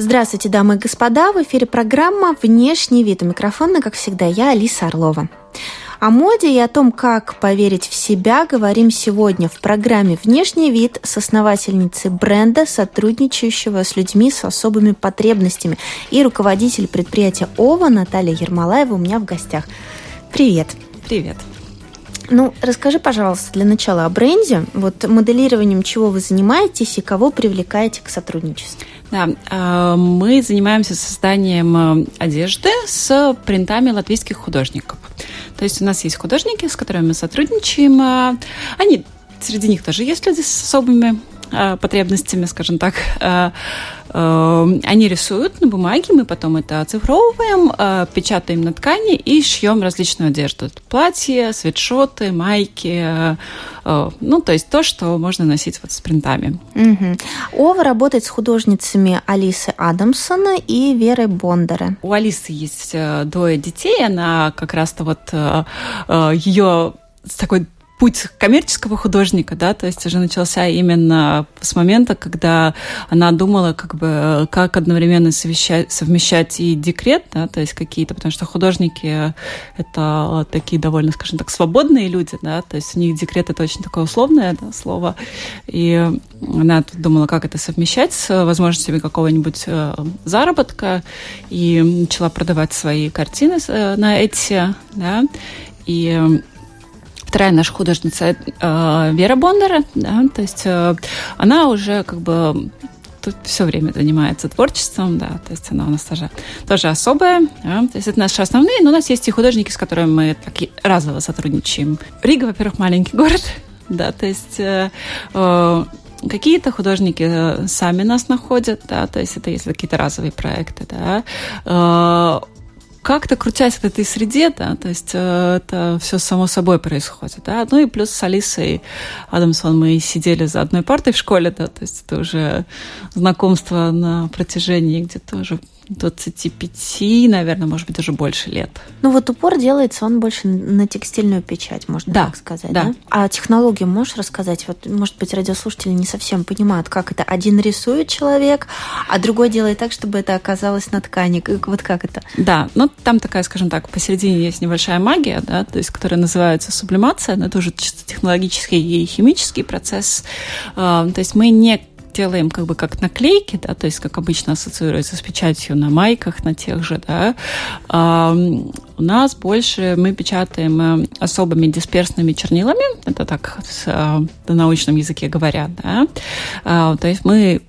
Здравствуйте, дамы и господа! В эфире программа «Внешний вид». У микрофона, как всегда, я, Алиса Орлова. О моде и о том, как поверить в себя, говорим сегодня в программе «Внешний вид» с основательницей бренда, сотрудничающего с людьми с особыми потребностями и руководитель предприятия ОВА Наталья Ермолаева у меня в гостях. Привет! Привет! Ну, расскажи, пожалуйста, для начала о бренде. Вот моделированием чего вы занимаетесь и кого привлекаете к сотрудничеству? Да, э, мы занимаемся созданием э, одежды с принтами латвийских художников. То есть у нас есть художники, с которыми мы сотрудничаем. Э, они, среди них тоже есть люди с особыми потребностями, скажем так. Они рисуют на бумаге, мы потом это оцифровываем, печатаем на ткани и шьем различную одежду. Платья, свитшоты, майки, ну, то есть то, что можно носить вот с принтами. Угу. Ова работает с художницами Алисы Адамсона и Веры Бондары. У Алисы есть э, двое детей, она как раз-то вот э, э, ее с такой путь коммерческого художника, да, то есть уже начался именно с момента, когда она думала, как бы, как одновременно совещать, совмещать и декрет, да, то есть какие-то, потому что художники это такие довольно, скажем так, свободные люди, да, то есть у них декрет это очень такое условное да, слово, и она думала, как это совмещать с возможностями какого-нибудь э, заработка, и начала продавать свои картины э, на эти, да, и Вторая наша художница э, Вера Бондара, да, то есть э, она уже как бы тут все время занимается творчеством, да, то есть она у нас тоже, тоже особая, да, то есть это наши основные, но у нас есть и художники, с которыми мы так разово сотрудничаем. Рига, во-первых, маленький город, да, то есть э, э, Какие-то художники э, сами нас находят, да, то есть это если какие-то разовые проекты, да. Э, как-то крутясь в этой среде, да, то есть э, это все само собой происходит, да, ну и плюс с Алисой Адамсон мы сидели за одной партой в школе, да, то есть это уже знакомство на протяжении где-то уже 25, наверное, может быть, даже больше лет. Ну вот упор делается он больше на текстильную печать, можно да, так сказать, да? да? А технологию можешь рассказать? Вот, может быть, радиослушатели не совсем понимают, как это. Один рисует человек, а другой делает так, чтобы это оказалось на ткани. Вот как это? Да, ну там такая, скажем так, посередине есть небольшая магия, да, то есть, которая называется сублимация, но это уже чисто технологический и химический процесс. А, то есть мы не делаем как бы как наклейки, да, то есть как обычно ассоциируется с печатью на майках, на тех же, да, а у нас больше мы печатаем э, особыми дисперсными чернилами, это так с, на научном языке говорят, да, а, то есть мы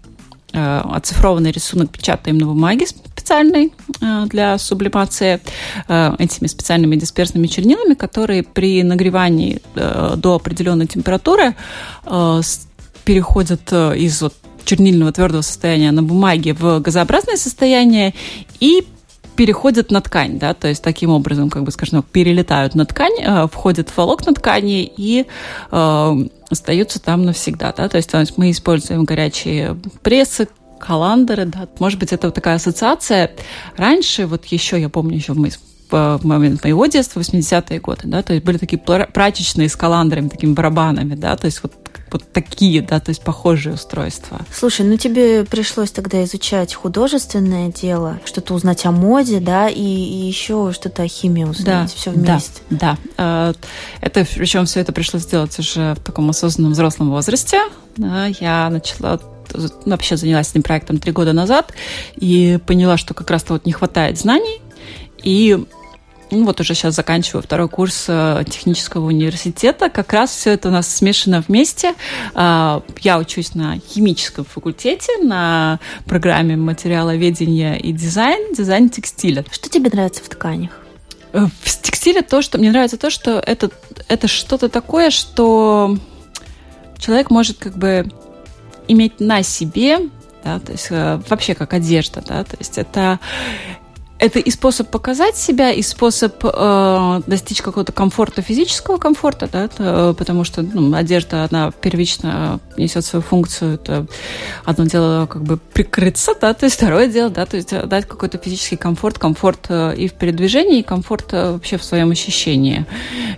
э, оцифрованный рисунок печатаем на бумаге специальной э, для сублимации этими специальными дисперсными чернилами, которые при нагревании до определенной температуры переходят э, из вот чернильного твердого состояния на бумаге в газообразное состояние и переходят на ткань, да, то есть таким образом, как бы, скажем, перелетают на ткань, э, входят в волокна ткани и э, остаются там навсегда, да, то есть, то есть мы используем горячие прессы, каландеры, да, может быть, это вот такая ассоциация. Раньше, вот еще, я помню, еще мы в момент моего детства, 80-е годы, да, то есть были такие прачечные с каландрами, такими барабанами, да, то есть вот вот такие, да, то есть похожие устройства. Слушай, ну тебе пришлось тогда изучать художественное дело, что-то узнать о моде, да, и, и еще что-то о химии узнать, да, все вместе. Да, да. Это, причем все это пришлось сделать уже в таком осознанном взрослом возрасте. Да, я начала вообще занялась этим проектом три года назад и поняла, что как раз-то вот не хватает знаний, и ну, вот уже сейчас заканчиваю второй курс э, технического университета. Как раз все это у нас смешано вместе. А, я учусь на химическом факультете, на программе материаловедения и дизайн, дизайн текстиля. Что тебе нравится в тканях? Э, в текстиле то, что мне нравится то, что это, это что-то такое, что человек может как бы иметь на себе, да, то есть э, вообще как одежда, да, то есть это это и способ показать себя, и способ э, достичь какого-то комфорта, физического комфорта, да, то, потому что ну, одежда, она первично несет свою функцию. Это одно дело как бы прикрыться, да, то есть второе дело, да, то есть дать какой-то физический комфорт, комфорт э, и в передвижении, и комфорт э, вообще в своем ощущении.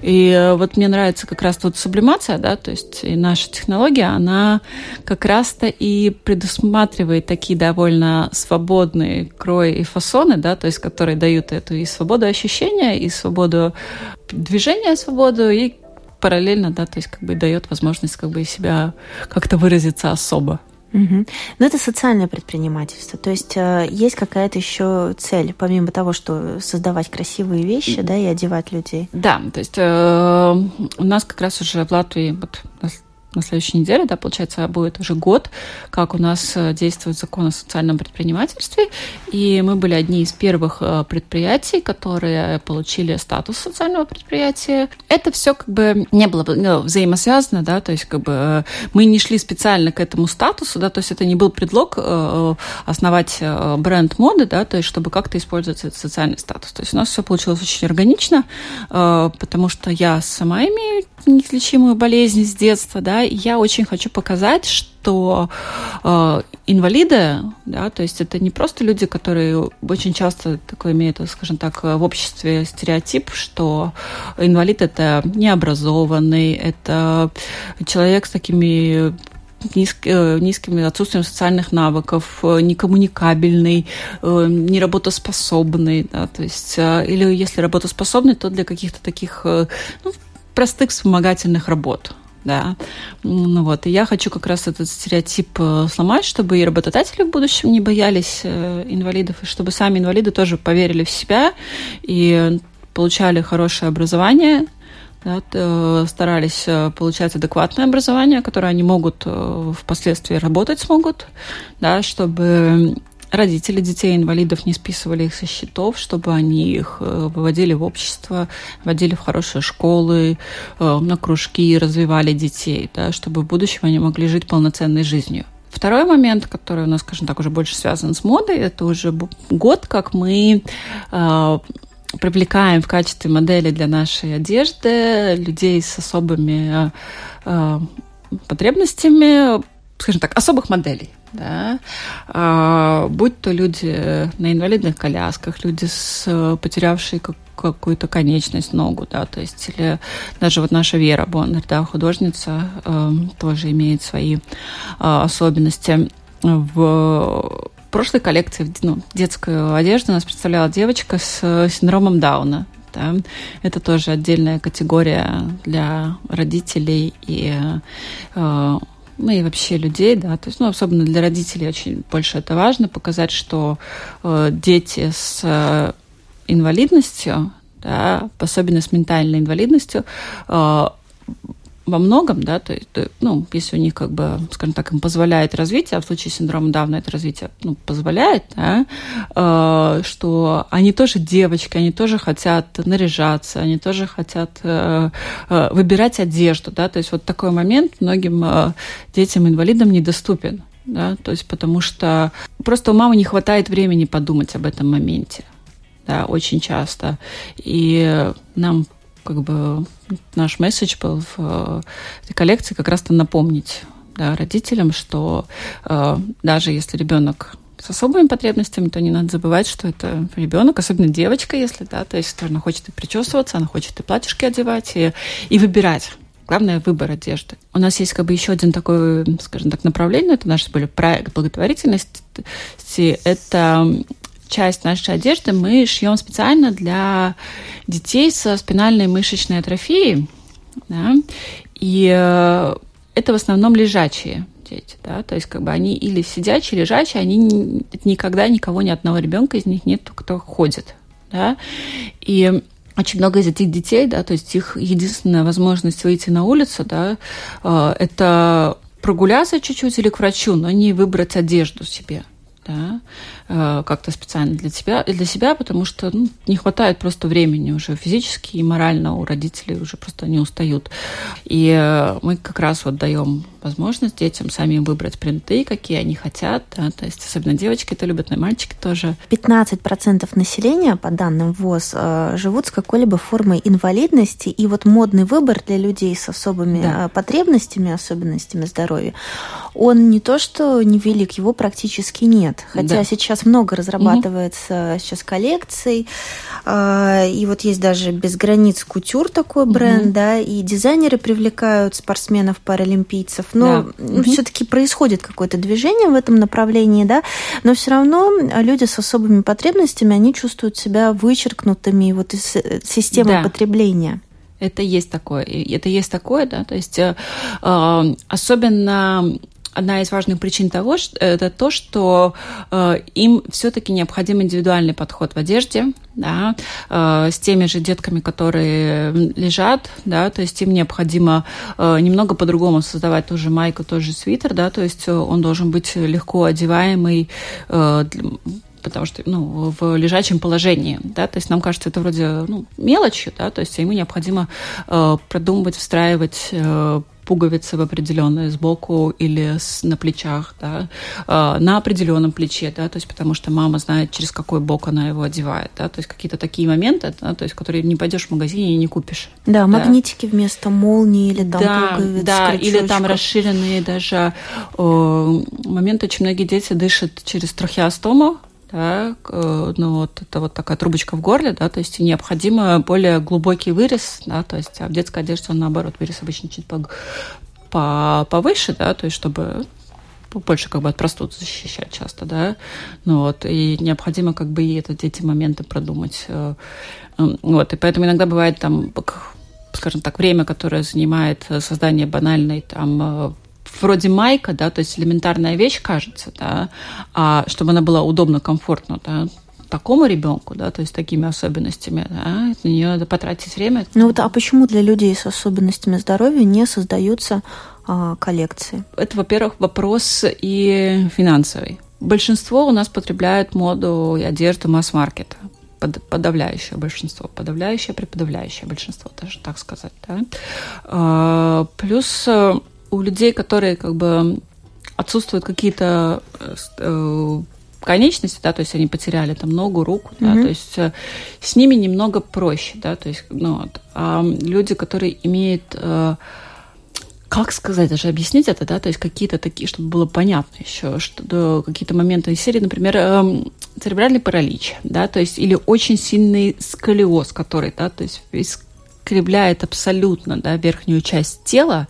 И э, вот мне нравится как раз тут сублимация, да, то есть и наша технология, она как раз-то и предусматривает такие довольно свободные крои и фасоны, да, то есть которые дают эту и свободу ощущения, и свободу движения, свободу, и параллельно, да, то есть как бы дает возможность как бы себя как-то выразиться особо. Угу. Но это социальное предпринимательство. То есть э, есть какая-то еще цель, помимо того, что создавать красивые вещи, да, и одевать людей. Да, то есть э, у нас как раз уже в Латвии вот на следующей неделе, да, получается, будет уже год, как у нас э, действует закон о социальном предпринимательстве, и мы были одни из первых э, предприятий, которые получили статус социального предприятия. Это все как бы не было ну, взаимосвязано, да, то есть как бы э, мы не шли специально к этому статусу, да, то есть это не был предлог основать бренд моды, да, то есть чтобы как-то использовать этот социальный статус. То есть у нас все получилось очень органично, потому что я сама имею неизлечимую болезнь с детства, да, я очень хочу показать, что э, инвалиды, да, то есть это не просто люди, которые очень часто такой имеют, скажем так, в обществе стереотип, что инвалид это необразованный, это человек с такими низкими, э, низким отсутствием социальных навыков, э, некоммуникабельный, э, неработоспособный, да, то есть, или если работоспособный, то для каких-то таких, ну, простых вспомогательных работ. Да, ну вот, и я хочу как раз этот стереотип э, сломать, чтобы и работодатели в будущем не боялись э, инвалидов, и чтобы сами инвалиды тоже поверили в себя и получали хорошее образование, да, э, старались получать адекватное образование, которое они могут впоследствии работать смогут, да, чтобы родители детей-инвалидов не списывали их со счетов, чтобы они их э, выводили в общество, вводили в хорошие школы, э, на кружки, развивали детей, да, чтобы в будущем они могли жить полноценной жизнью. Второй момент, который у нас, скажем так, уже больше связан с модой, это уже год, как мы э, привлекаем в качестве модели для нашей одежды людей с особыми потребностями, скажем так, особых моделей да, а, будь то люди на инвалидных колясках, люди, с, потерявшие как, какую-то конечность, ногу, да, то есть или даже вот наша Вера Боннер, да, художница, э, тоже имеет свои э, особенности. В прошлой коллекции ну, детскую одежду нас представляла девочка с синдромом Дауна, да. Это тоже отдельная категория для родителей и э, ну и вообще людей, да, то есть, ну, особенно для родителей очень больше это важно, показать, что э, дети с э, инвалидностью, да, особенно с ментальной инвалидностью, э, во многом, да, то есть, ну, если у них, как бы, скажем так, им позволяет развитие, а в случае синдрома Дауна это развитие, ну, позволяет, да, э, что они тоже девочки, они тоже хотят наряжаться, они тоже хотят э, э, выбирать одежду, да, то есть вот такой момент многим э, детям-инвалидам недоступен, да, то есть потому что просто у мамы не хватает времени подумать об этом моменте, да, очень часто, и нам как бы наш месседж был в э, этой коллекции как раз-то напомнить да, родителям, что э, даже если ребенок с особыми потребностями, то не надо забывать, что это ребенок, особенно девочка, если, да, то есть она хочет и причесываться, она хочет и платьишки одевать, и, и выбирать. Главное – выбор одежды. У нас есть как бы еще один такой, скажем так, направление, это наш более проект благотворительности. Это часть нашей одежды мы шьем специально для детей со спинальной мышечной атрофией. Да? И э, это в основном лежачие дети, да, то есть как бы они или сидячие, лежачие, они никогда никого, ни одного ребенка из них нет, кто ходит, да, и очень много из этих детей, да, то есть их единственная возможность выйти на улицу, да, э, это прогуляться чуть-чуть или к врачу, но не выбрать одежду себе, да, э, как-то специально для себя, для себя, потому что ну, не хватает просто времени уже физически и морально у родителей уже просто не устают. И э, мы как раз вот даем возможность детям сами выбрать принты, какие они хотят. Да, то есть особенно девочки это любят, но и мальчики тоже. 15% населения, по данным ВОЗ, э, живут с какой-либо формой инвалидности. И вот модный выбор для людей с особыми да. Э, потребностями, особенностями здоровья, он не то что невелик, его практически нет. Хотя да. сейчас много разрабатывается угу. сейчас коллекций. И вот есть даже без границ кутюр такой бренд, угу. да, и дизайнеры привлекают спортсменов, паралимпийцев. Но да. угу. все-таки происходит какое-то движение в этом направлении, да, но все равно люди с особыми потребностями, они чувствуют себя вычеркнутыми вот из э, системы да. потребления. Это есть такое, это есть такое, да, то есть э, э особенно одна из важных причин того, что, это то, что э, им все-таки необходим индивидуальный подход в одежде, да, э, с теми же детками, которые лежат, да, то есть им необходимо э, немного по-другому создавать ту же майку, тот свитер, да, то есть он должен быть легко одеваемый, э, потому что ну, в лежачем положении, да, то есть нам кажется это вроде ну, мелочью, да, то есть ему необходимо э, продумывать, встраивать э, пуговицы в определенные сбоку или с, на плечах, да, э, на определенном плече, да, то есть потому что мама знает, через какой бок она его одевает, да, то есть какие-то такие моменты, да, то есть которые не пойдешь в магазине и не купишь. Да, да. магнитики вместо молнии или там да, пуговиц, Да, или там расширенные даже э, моменты, очень многие дети дышат через трахеостому, так, э, ну вот это вот такая трубочка в горле, да, то есть необходимо более глубокий вырез, да, то есть а в детской одежде он наоборот вырез обычно чуть по, по, повыше, да, то есть чтобы больше как бы от простуд защищать часто, да, ну вот, и необходимо как бы и это, эти моменты продумать, э, вот, и поэтому иногда бывает там, скажем так, время, которое занимает создание банальной там э, вроде майка, да, то есть элементарная вещь, кажется, да, а чтобы она была удобно, комфортно, да, такому ребенку, да, то есть такими особенностями, да, на нее надо потратить время. Ну вот, а почему для людей с особенностями здоровья не создаются а, коллекции? Это, во-первых, вопрос и финансовый. Большинство у нас потребляют моду и одежду масс-маркета подавляющее большинство, подавляющее, преподавляющее большинство, даже так сказать. Да? А, плюс э, у людей, которые как бы отсутствуют какие-то э, конечности, да, то есть они потеряли там ногу, руку, да, mm-hmm. то есть э, с ними немного проще, да, то есть, ну, вот, а люди, которые имеют, э, как сказать, даже объяснить это, да, то есть какие-то такие, чтобы было понятно еще, что да, какие-то моменты из серии, например, э, церебральный паралич, да, то есть или очень сильный сколиоз, который, да, то есть весь искривляет абсолютно да, верхнюю часть тела,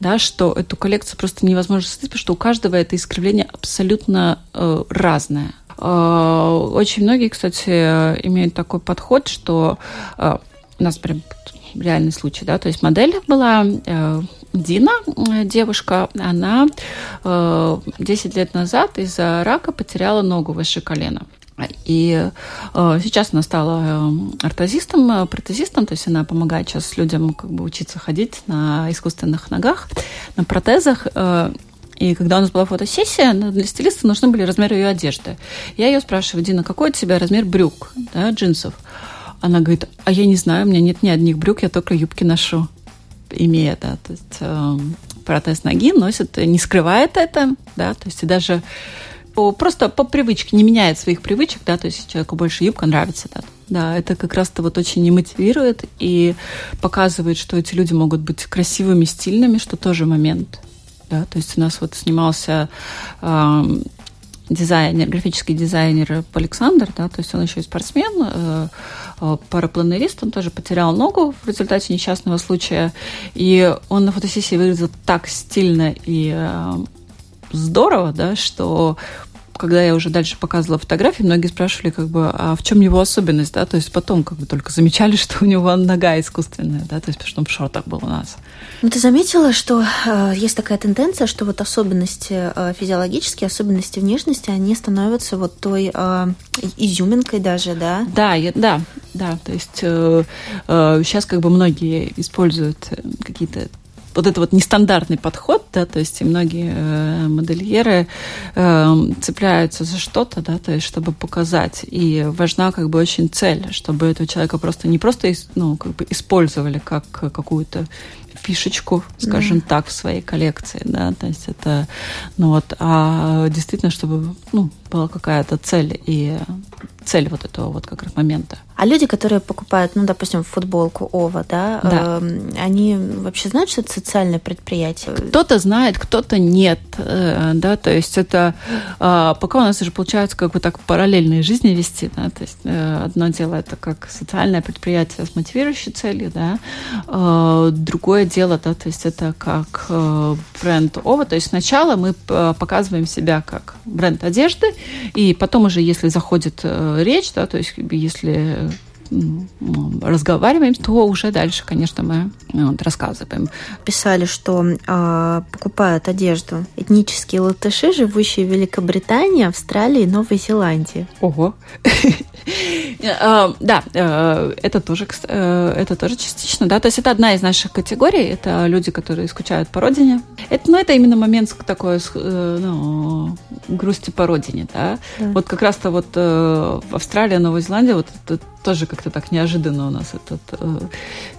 да, что эту коллекцию просто невозможно создать, потому что у каждого это искривление абсолютно э, разное. Э, очень многие, кстати, имеют такой подход, что э, у нас прям реальный случай, да, то есть модель была э, Дина, э, девушка, она э, 10 лет назад из-за рака потеряла ногу выше колена. И э, сейчас она стала э, ортозистом, э, протезистом, то есть она помогает сейчас людям как бы учиться ходить на искусственных ногах, на протезах. Э, и когда у нас была фотосессия, ну, для стилиста нужны были размеры ее одежды. Я ее спрашиваю, Дина, какой у тебя размер брюк, да, джинсов? Она говорит, а я не знаю, у меня нет ни одних брюк, я только юбки ношу, имея, да, то есть э, протез ноги носит, не скрывает это, да, то есть и даже просто по привычке, не меняет своих привычек, да, то есть человеку больше юбка нравится, да. Да, это как раз-то вот очень не мотивирует и показывает, что эти люди могут быть красивыми, стильными, что тоже момент, да, то есть у нас вот снимался э, дизайнер, графический дизайнер Александр, да, то есть он еще и спортсмен, э, э, парапланерист, он тоже потерял ногу в результате несчастного случая, и он на фотосессии выглядел так стильно и э, здорово, да, что когда я уже дальше показывала фотографии, многие спрашивали, как бы, а в чем его особенность, да, то есть потом как бы только замечали, что у него нога искусственная, да, то есть потому что он в шортах был у нас. Ну, ты заметила, что э, есть такая тенденция, что вот особенности э, физиологические, особенности внешности, они становятся вот той э, изюминкой даже, да? Да, я, да, да, то есть э, э, сейчас как бы многие используют какие-то вот это вот нестандартный подход, да, то есть и многие э, модельеры э, цепляются за что-то, да, то есть чтобы показать. И важна как бы очень цель, чтобы этого человека просто не просто ну, как бы использовали как какую-то фишечку, скажем mm. так, в своей коллекции, да, то есть это, ну вот, а действительно, чтобы, ну, была какая-то цель и цель вот этого вот как раз момента. А люди, которые покупают, ну, допустим, футболку ОВА, да, да. Э, они вообще знают, что это социальное предприятие? Кто-то знает, кто-то нет, э, да, то есть это э, пока у нас уже получается как бы так параллельные жизни вести, да, то есть э, одно дело это как социальное предприятие с мотивирующей целью, да, э, другое дело, да, то есть это как э, бренд ОВА, то есть сначала мы э, показываем себя как бренд одежды, и потом уже, если заходит э, речь, да, то есть если разговариваем, то уже дальше, конечно, мы вот, рассказываем. Писали, что э, покупают одежду этнические латыши, живущие в Великобритании, Австралии и Новой Зеландии. Ого! А, да, э, это тоже, э, это тоже частично, да, то есть это одна из наших категорий, это люди, которые скучают по родине. Это, ну, это именно момент такой, э, ну, грусти по родине, да. да. Вот как раз-то вот в Австралии, Новой Зеландии вот это тоже как-то так неожиданно у нас этот э,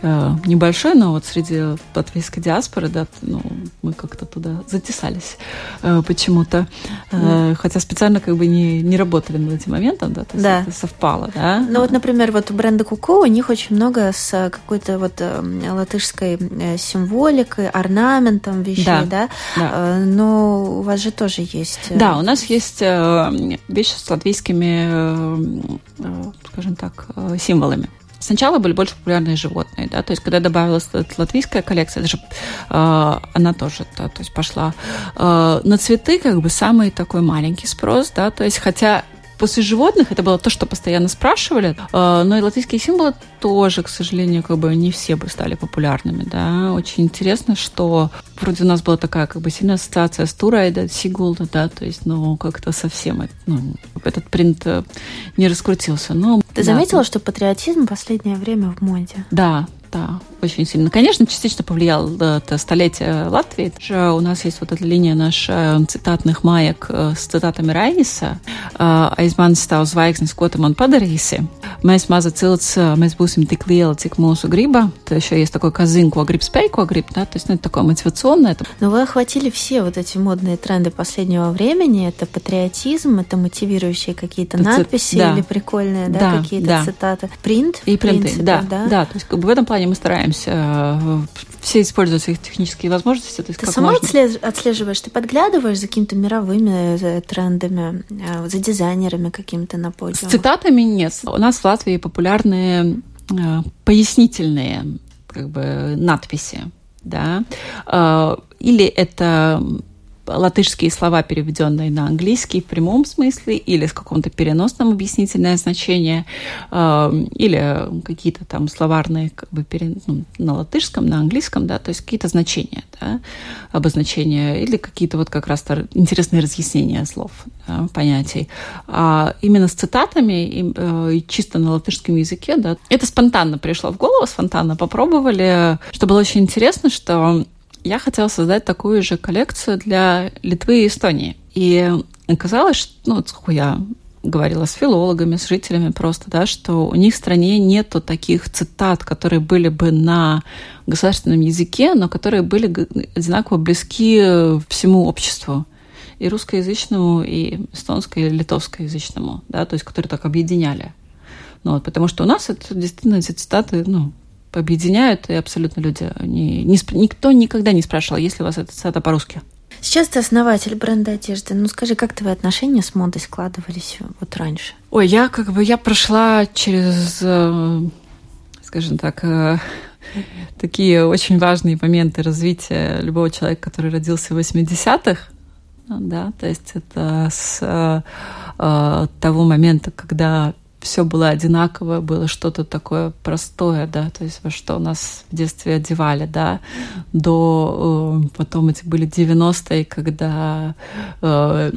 э, небольшой, но вот среди латвийской диаспоры, да, ну, мы как-то туда затесались э, почему-то. Э. Хотя специально как бы не, не работали над этим моментом, да, то есть да. это совпало, да. Ну вот, например, вот у бренда Куку у них очень много с какой-то вот э, латышской э, символикой, орнаментом вещей, да, да? да. Э, но у вас же тоже есть... Да, у нас есть вещи с латвийскими, скажем так, Э, символами. Сначала были больше популярные животные, да, то есть когда добавилась латвийская коллекция, даже э, она тоже, да, то есть пошла э, на цветы, как бы самый такой маленький спрос, да, то есть хотя После животных это было то, что постоянно спрашивали, э, но и латвийские символы тоже, к сожалению, как бы не все бы стали популярными, да. Очень интересно, что вроде у нас была такая как бы сильная ассоциация с Турайда, Сигулда, да, то есть, ну, как-то совсем ну, этот принт э, не раскрутился. Но, Ты да, заметила, то... что патриотизм в последнее время в моде? Да, да, очень сильно. Конечно, частично повлиял это столетие Латвии. У нас есть вот эта линия наших э, цитатных маек э, с цитатами Райниса. Aiz manis stāv zvaigznes, ko tu man padarīsi. Mēs maza cilts, mēs būsim tik lieli, cik mūsu гриба. То еще есть такой казин, ко гриб спей, ко гриб, да, то есть ну, это такое мотивационное. Но вы охватили все вот эти модные тренды последнего времени. Это патриотизм, это мотивирующие какие-то надписи да. или прикольные, да, да какие-то да. цитаты. Принт, и принты, да, да, да. То есть как бы в этом плане мы стараемся э, все используют свои технические возможности. То есть ты сама можно... отслеживаешь, ты подглядываешь за какими-то мировыми э, трендами, э, за дизайнерами какими-то на подиуме? С цитатами нет. У нас в Латвии популярные пояснительные как бы надписи, да, или это латышские слова, переведенные на английский в прямом смысле, или с каком-то переносном объяснительное значение, э, или какие-то там словарные как бы ну, на латышском, на английском, да, то есть какие-то значения, да, обозначения, или какие-то вот как раз интересные разъяснения слов, да, понятий. А именно с цитатами и, э, чисто на латышском языке, да, это спонтанно пришло в голову, спонтанно попробовали, что было очень интересно, что я хотела создать такую же коллекцию для Литвы и Эстонии. И оказалось, что, ну, сколько я говорила с филологами, с жителями просто, да, что у них в стране нету таких цитат, которые были бы на государственном языке, но которые были одинаково близки всему обществу и русскоязычному, и эстонско- и литовскоязычному, да, то есть которые так объединяли. Ну, вот, потому что у нас это действительно эти цитаты, ну, объединяют, и абсолютно люди, не, не, никто никогда не спрашивал, есть ли у вас это цитата по-русски. Сейчас ты основатель бренда одежды. Ну скажи, как твои отношения с модой складывались вот раньше? Ой, я как бы я прошла через, э, скажем так, э, такие очень важные моменты развития любого человека, который родился в 80-х. Да, то есть это с э, того момента, когда все было одинаковое, было что-то такое простое, да, то есть во что нас в детстве одевали, да, до э, потом эти были 90-е, когда э,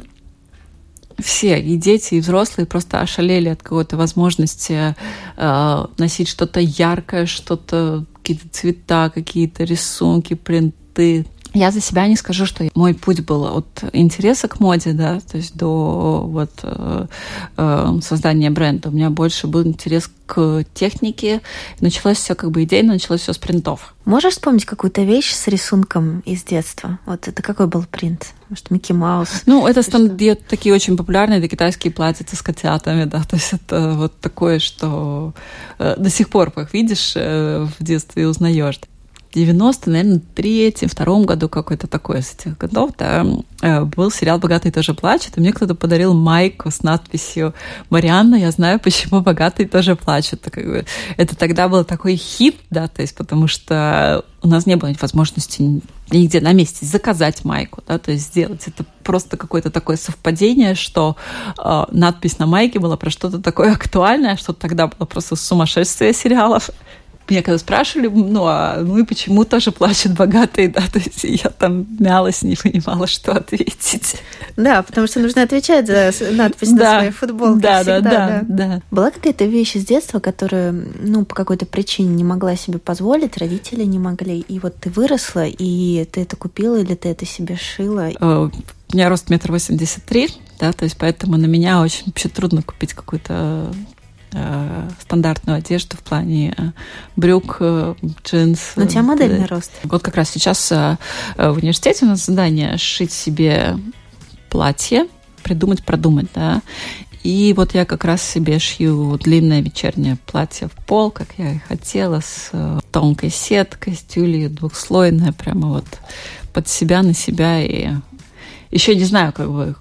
все, и дети, и взрослые просто ошалели от какой-то возможности э, носить что-то яркое, что-то, какие-то цвета, какие-то рисунки, принты, я за себя не скажу, что мой путь был от интереса к моде, да, то есть до вот э, э, создания бренда. У меня больше был интерес к технике. Началось все как бы идейно, началось все с принтов. Можешь вспомнить какую-то вещь с рисунком из детства? Вот это какой был принт? Может, Микки Маус? Ну, это станд... такие очень популярные, это китайские платьица с котятами, да, то есть это вот такое, что э, до сих пор, как видишь, э, в детстве узнаешь. 90 наверное, третьем, втором году какой-то такой из этих годов, да, э, был сериал «Богатый тоже плачет», и мне кто-то подарил майку с надписью «Марианна, я знаю, почему богатый тоже плачет». Бы, это тогда был такой хит, да, то есть потому что у нас не было возможности нигде на месте заказать майку, да, то есть сделать. Это просто какое-то такое совпадение, что э, надпись на майке была про что-то такое актуальное, что тогда было просто сумасшествие сериалов меня когда спрашивали, ну, а, ну и почему тоже плачут богатые, да, то есть я там мялась, не понимала, что ответить. Да, потому что нужно отвечать за надпись да, на своей футболке да, всегда, да, да, да, да. Была какая-то вещь из детства, которую, ну, по какой-то причине не могла себе позволить, родители не могли, и вот ты выросла, и ты это купила или ты это себе шила? Э, у меня рост метр восемьдесят три, да, то есть поэтому на меня очень вообще трудно купить какую-то Э, стандартную одежду в плане э, брюк, э, джинс. Но у тебя модельный рост. Вот как раз сейчас в университете у нас задание сшить себе платье, придумать, продумать, да. И вот я как раз себе шью длинное вечернее платье в пол, как я и хотела, с тонкой сеткой, с тюлью, двухслойное, прямо вот под себя, на себя. И еще не знаю, как бы,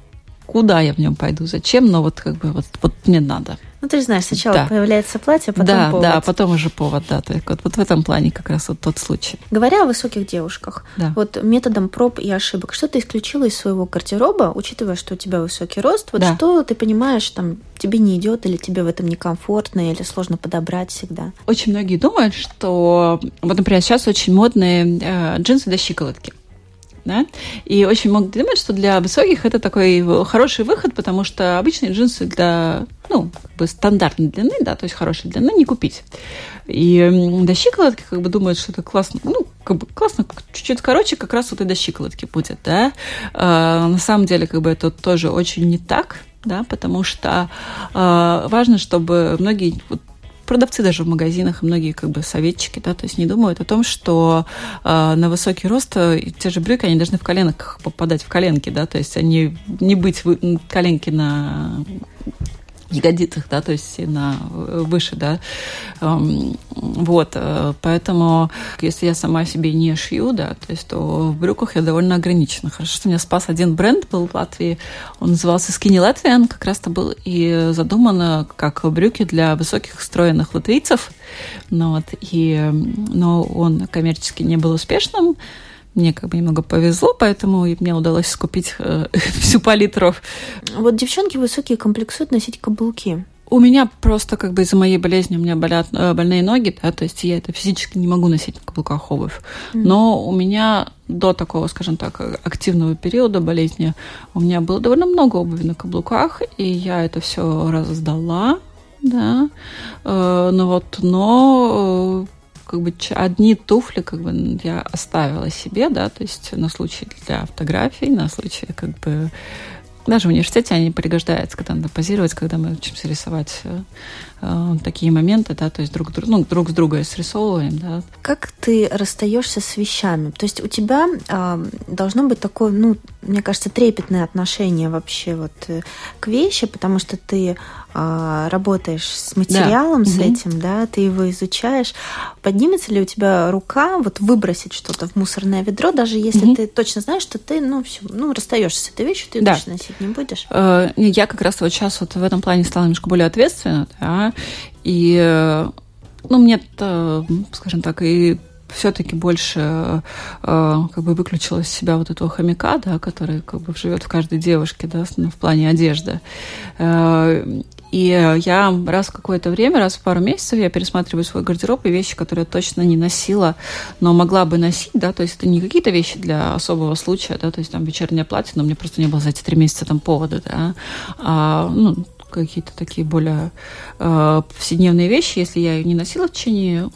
куда я в нем пойду, зачем, но вот как бы вот, вот мне надо. Ну, ты же знаешь, сначала да. появляется платье, потом да, повод. Да, потом уже повод, да. То есть вот, вот в этом плане как раз вот тот случай. Говоря о высоких девушках, да. вот методом проб и ошибок, что ты исключила из своего гардероба, учитывая, что у тебя высокий рост, вот да. что ты понимаешь, там, тебе не идет, или тебе в этом некомфортно, или сложно подобрать всегда? Очень многие думают, что, вот, например, сейчас очень модные э, джинсы до щиколотки да, и очень многие думают, что для высоких это такой хороший выход, потому что обычные джинсы для, ну, как бы стандартной длины, да, то есть хорошей длины не купить. И до щиколотки как бы думают, что это классно, ну, как бы классно, чуть-чуть короче, как раз вот и до щиколотки будет, да. А, на самом деле, как бы это тоже очень не так, да, потому что а, важно, чтобы многие вот, продавцы даже в магазинах, многие как бы советчики, да, то есть не думают о том, что э, на высокий рост э, те же брюки, они должны в коленках попадать в коленки, да, то есть они не быть вы, коленки на ягодицах, да, то есть на выше, да, вот, э, поэтому если я сама себе не шью, да, то есть то в брюках я довольно ограничена. Хорошо, что меня спас один бренд был в Латвии, он назывался Skinny Latvian, как раз-то был и задуман как брюки для высоких стройных латвийцев, ну, вот, и, но он коммерчески не был успешным, мне как бы немного повезло, поэтому мне удалось скупить э, всю палитру. Вот девчонки высокие комплексуют носить каблуки. У меня просто как бы из-за моей болезни у меня болят э, больные ноги, да, то есть я это физически не могу носить на каблуках обувь. Mm. Но у меня до такого, скажем так, активного периода болезни у меня было довольно много обуви на каблуках, и я это все раздала, да. Э, но вот, но как бы одни туфли как бы я оставила себе, да, то есть на случай для фотографий, на случай как бы даже в университете они пригождаются, когда надо позировать, когда мы учимся рисовать э, э такие моменты, да, то есть друг, ну, друг с другом срисовываем, да. Как ты расстаешься с вещами? То есть у тебя э, должно быть такое, ну, мне кажется, трепетное отношение вообще вот э, к вещи, потому что ты э, работаешь с материалом, да. с угу. этим, да, ты его изучаешь. Поднимется ли у тебя рука вот выбросить что-то в мусорное ведро, даже если угу. ты точно знаешь, что ты, ну, все, ну, расстаешься с этой вещью, ты да. точно носить не будешь? Э, я как раз вот сейчас вот в этом плане стала немножко более ответственна, да, и, э, ну, мне, скажем так, и все-таки больше э, как бы выключила из себя вот этого хомяка, да, который как бы живет в каждой девушке, да, в плане одежды. Э, и я раз в какое-то время, раз в пару месяцев я пересматриваю свой гардероб и вещи, которые я точно не носила, но могла бы носить, да, то есть это не какие-то вещи для особого случая, да, то есть там вечернее платье, но мне просто не было за эти три месяца там повода, да, а, ну, какие-то такие более э, повседневные вещи, если я ее не носила в течение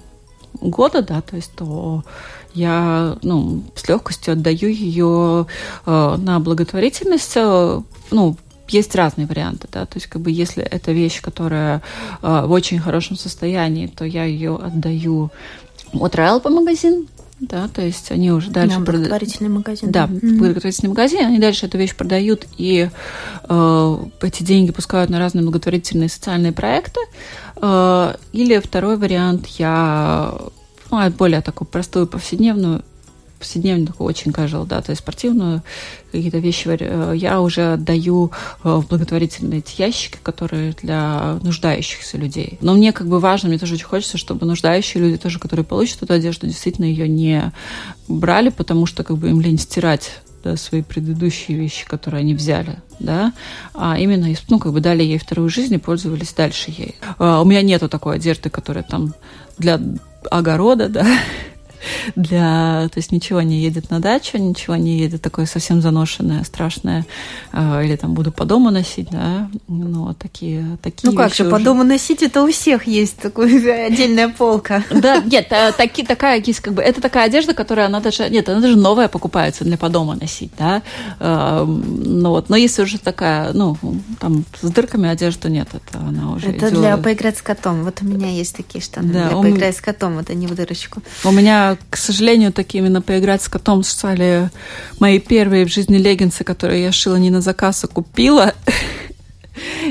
года, да, то есть то я ну, с легкостью отдаю ее э, на благотворительность, э, ну, есть разные варианты, да, то есть как бы если это вещь, которая э, в очень хорошем состоянии, то я ее отдаю от Royal по магазин, да, то есть они уже дальше... Да, благотворительный прод... магазин. Да, mm-hmm. благотворительный магазин, они дальше эту вещь продают и э, эти деньги пускают на разные благотворительные социальные проекты. Э, или второй вариант, я ну, более такую простую повседневную повседневную, такую очень casual, да, то есть спортивную, какие-то вещи э, я уже отдаю э, в благотворительные эти ящики, которые для нуждающихся людей. Но мне как бы важно, мне тоже очень хочется, чтобы нуждающие люди тоже, которые получат эту одежду, действительно ее не брали, потому что как бы им лень стирать да, свои предыдущие вещи, которые они взяли, да, а именно, ну, как бы дали ей вторую жизнь и пользовались дальше ей. А, у меня нету такой одежды, которая там для огорода, да, для... То есть ничего не едет на дачу, ничего не едет такое совсем заношенное, страшное, э, или там буду по дому носить, да, ну, вот такие, такие Ну как же, уже... по дому носить, это у всех есть такая отдельная полка. Да, нет, э, таки, такая есть, как бы, это такая одежда, которая, она даже, нет, она даже новая покупается для по дому носить, да, эм, ну вот, но если уже такая, ну, там, с дырками одежда нет, это она уже Это идет... для поиграть с котом, вот у меня есть такие штаны, да, для он... поиграть с котом, это не в дырочку. У меня к сожалению, такими на поиграть с котом стали мои первые в жизни леггинсы, которые я шила не на заказ, а купила.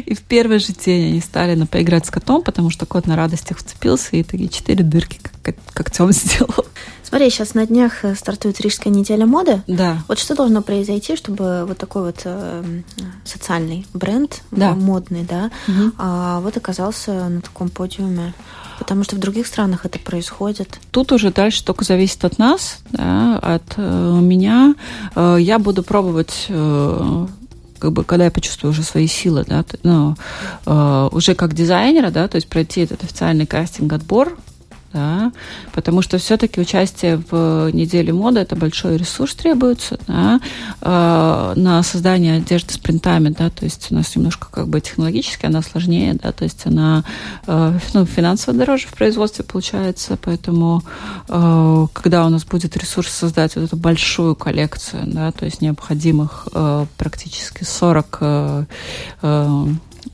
И в первый же день они стали на поиграть с котом, потому что кот на радостях вцепился и такие четыре дырки как когтем сделал. Смотри, сейчас на днях э, стартует Рижская неделя моды. Да. Вот что должно произойти, чтобы вот такой вот э, социальный бренд, да. модный, да, угу. а, вот оказался на таком подиуме? Потому что в других странах это происходит. Тут уже дальше только зависит от нас, да, от э, меня. Э, я буду пробовать э, как бы, когда я почувствую уже свои силы, да, ну, э, уже как дизайнера, да, то есть пройти этот официальный кастинг-отбор, да, потому что все-таки участие в неделе моды это большой ресурс требуется да, э, на создание одежды с принтами, да, то есть у нас немножко как бы технологически она сложнее, да, то есть она э, ну, финансово дороже в производстве получается, поэтому э, когда у нас будет ресурс создать вот эту большую коллекцию, да, то есть необходимых э, практически 40 э, э,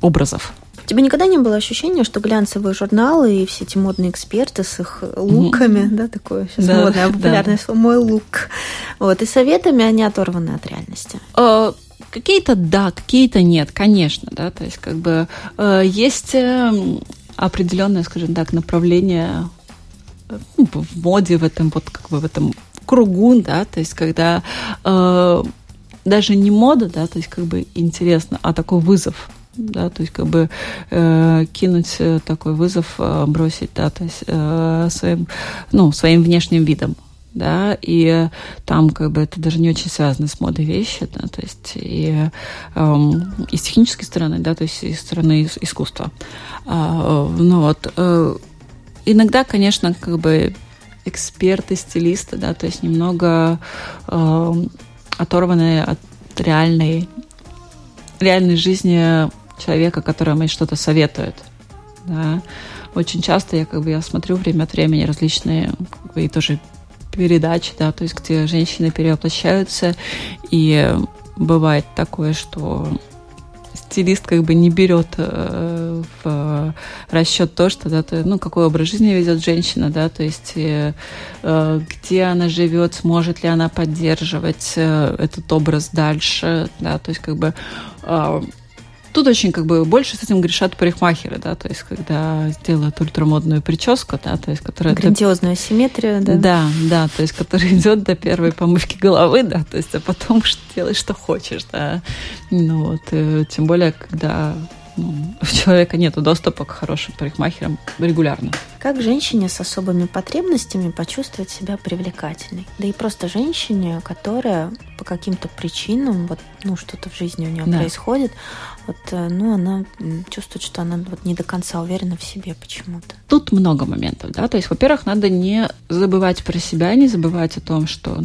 образов, у тебя никогда не было ощущения, что глянцевые журналы и все эти модные эксперты с их луками, mm-hmm. да, такое сейчас да, модное, популярное да. слово «мой лук», вот, и советами они оторваны от реальности? Uh, какие-то да, какие-то нет, конечно, да, то есть как бы uh, есть uh, определенное, скажем так, направление ну, в моде, в этом вот как бы в этом кругу, да, то есть когда э, даже не мода, да, то есть как бы интересно, а такой вызов, да, то есть как бы э, кинуть э, такой вызов, э, бросить, да, то есть э, своим, ну, своим внешним видом, да, и там как бы это даже не очень связано с модой вещи, да, то есть и, э, и с технической стороны, да, то есть и с стороны искусства. А, ну вот, э, иногда, конечно, как бы эксперты, стилисты, да, то есть немного э, оторванные от реальной реальной жизни человека, который мне что-то советует. Да. Очень часто я как бы я смотрю время от времени различные как бы, и тоже передачи, да, то есть где женщины перевоплощаются, и бывает такое, что стилист как бы не берет э, в расчет то, что да, то, ну, какой образ жизни ведет женщина, да, то есть э, э, где она живет, сможет ли она поддерживать э, этот образ дальше, да, то есть как бы э, Тут очень как бы больше с этим грешат парикмахеры, да, то есть когда делают ультрамодную прическу, да, то есть которая... Грандиозную симметрию, да. Да, да, то есть которая идет до первой помывки головы, да, то есть а потом делай, что хочешь, да. Ну вот, э, тем более, когда ну, у человека нет доступа к хорошим парикмахерам регулярно. Как женщине с особыми потребностями почувствовать себя привлекательной? Да и просто женщине, которая по каким-то причинам, вот, ну, что-то в жизни у нее да. происходит, вот, э, ну, она чувствует, что она вот не до конца уверена в себе почему-то. Тут много моментов, да, то есть, во-первых, надо не забывать про себя, не забывать о том, что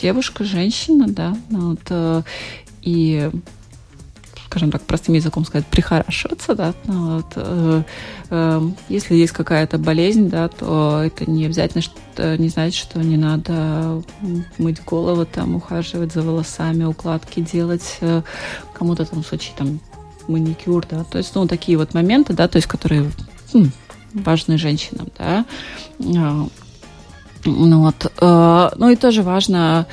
девушка, женщина, да, ну, вот, э, и скажем так, простым языком сказать, прихорашиваться, да, ну, вот, э, если есть какая-то болезнь, да, то это не обязательно, что, не значит, что не надо мыть голову, там, ухаживать за волосами, укладки делать, кому-то там в случае там маникюр, да, то есть, ну, такие вот моменты, да, то есть, которые ну, важны женщинам, да, а, ну вот, э, ну и тоже важно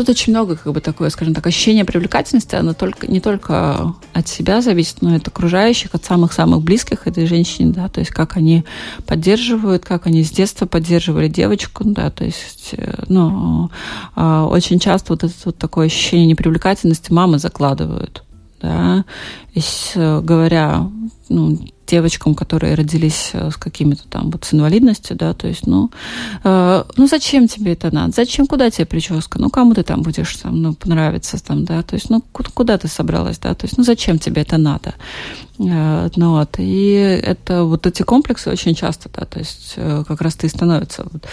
Тут очень много, как бы такое, скажем так, ощущение привлекательности, оно только, не только от себя зависит, но и от окружающих, от самых-самых близких этой женщине, да, то есть как они поддерживают, как они с детства поддерживали девочку, да, то есть, э, ну, а, очень часто вот это вот такое ощущение непривлекательности мамы закладывают, да, и говоря, ну, девочкам, которые родились э, с какими-то там вот с инвалидностью, да, то есть, ну, э, ну зачем тебе это надо? Зачем, куда тебе прическа? Ну, кому ты там будешь там, ну, понравится там, да, то есть, ну, куда, ты собралась, да, то есть, ну, зачем тебе это надо? Э, ну, вот, и это вот эти комплексы очень часто, да, то есть, э, как раз-то и становятся вот,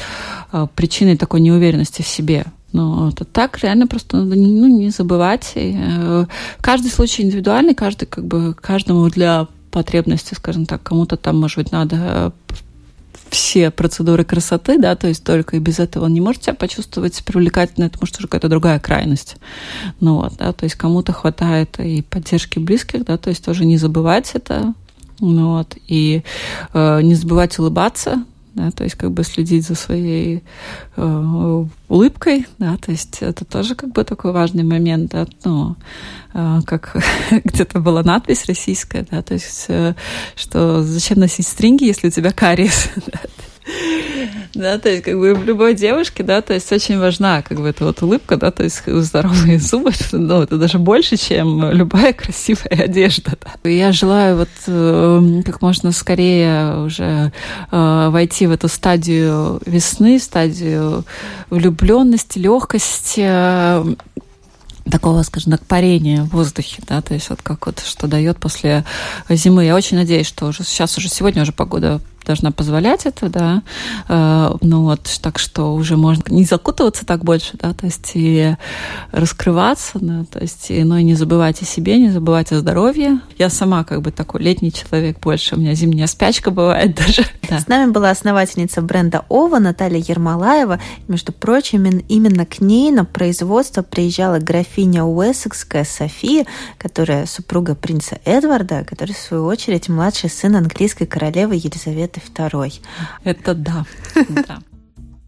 э, причиной такой неуверенности в себе, ну, это так реально просто надо ну, не забывать. И, э, каждый случай индивидуальный, каждый как бы каждому для потребности, скажем так, кому-то там, может быть, надо э, все процедуры красоты, да, то есть только и без этого он не может себя почувствовать привлекательно, это может уже какая-то другая крайность. Ну вот, да, то есть кому-то хватает и поддержки близких, да, то есть тоже не забывать это, ну вот, и э, не забывать улыбаться, да, то есть как бы следить за своей э, улыбкой, да, то есть это тоже как бы такой важный момент, да, ну, э, как где-то была надпись российская, да, то есть, э, что зачем носить стринги, если у тебя кариес, Да, то есть как бы в любой девушке, да, то есть очень важна как бы эта вот улыбка, да, то есть здоровые зубы, ну, это даже больше, чем любая красивая одежда. Да. Я желаю вот э, как можно скорее уже э, войти в эту стадию весны, стадию влюбленности, легкости, э, такого, скажем так, парения в воздухе, да, то есть вот как вот что дает после зимы. Я очень надеюсь, что уже сейчас уже сегодня уже погода должна позволять это, да, э, ну вот, так что уже можно не закутываться так больше, да, то есть и раскрываться, да, то есть, и, ну и не забывать о себе, не забывать о здоровье. Я сама как бы такой летний человек больше, у меня зимняя спячка бывает даже. Да. С нами была основательница бренда Ова Наталья Ермолаева. Между прочим, именно к ней на производство приезжала графиня Уэссекская София, которая супруга принца Эдварда, который, в свою очередь, младший сын английской королевы Елизаветы второй. Это да. да.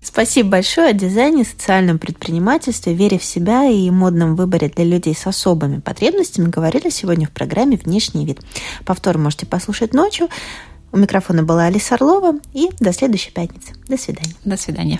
Спасибо большое о дизайне, социальном предпринимательстве, вере в себя и модном выборе для людей с особыми потребностями говорили сегодня в программе «Внешний вид». Повтор можете послушать ночью. У микрофона была Алиса Орлова. И до следующей пятницы. До свидания. До свидания.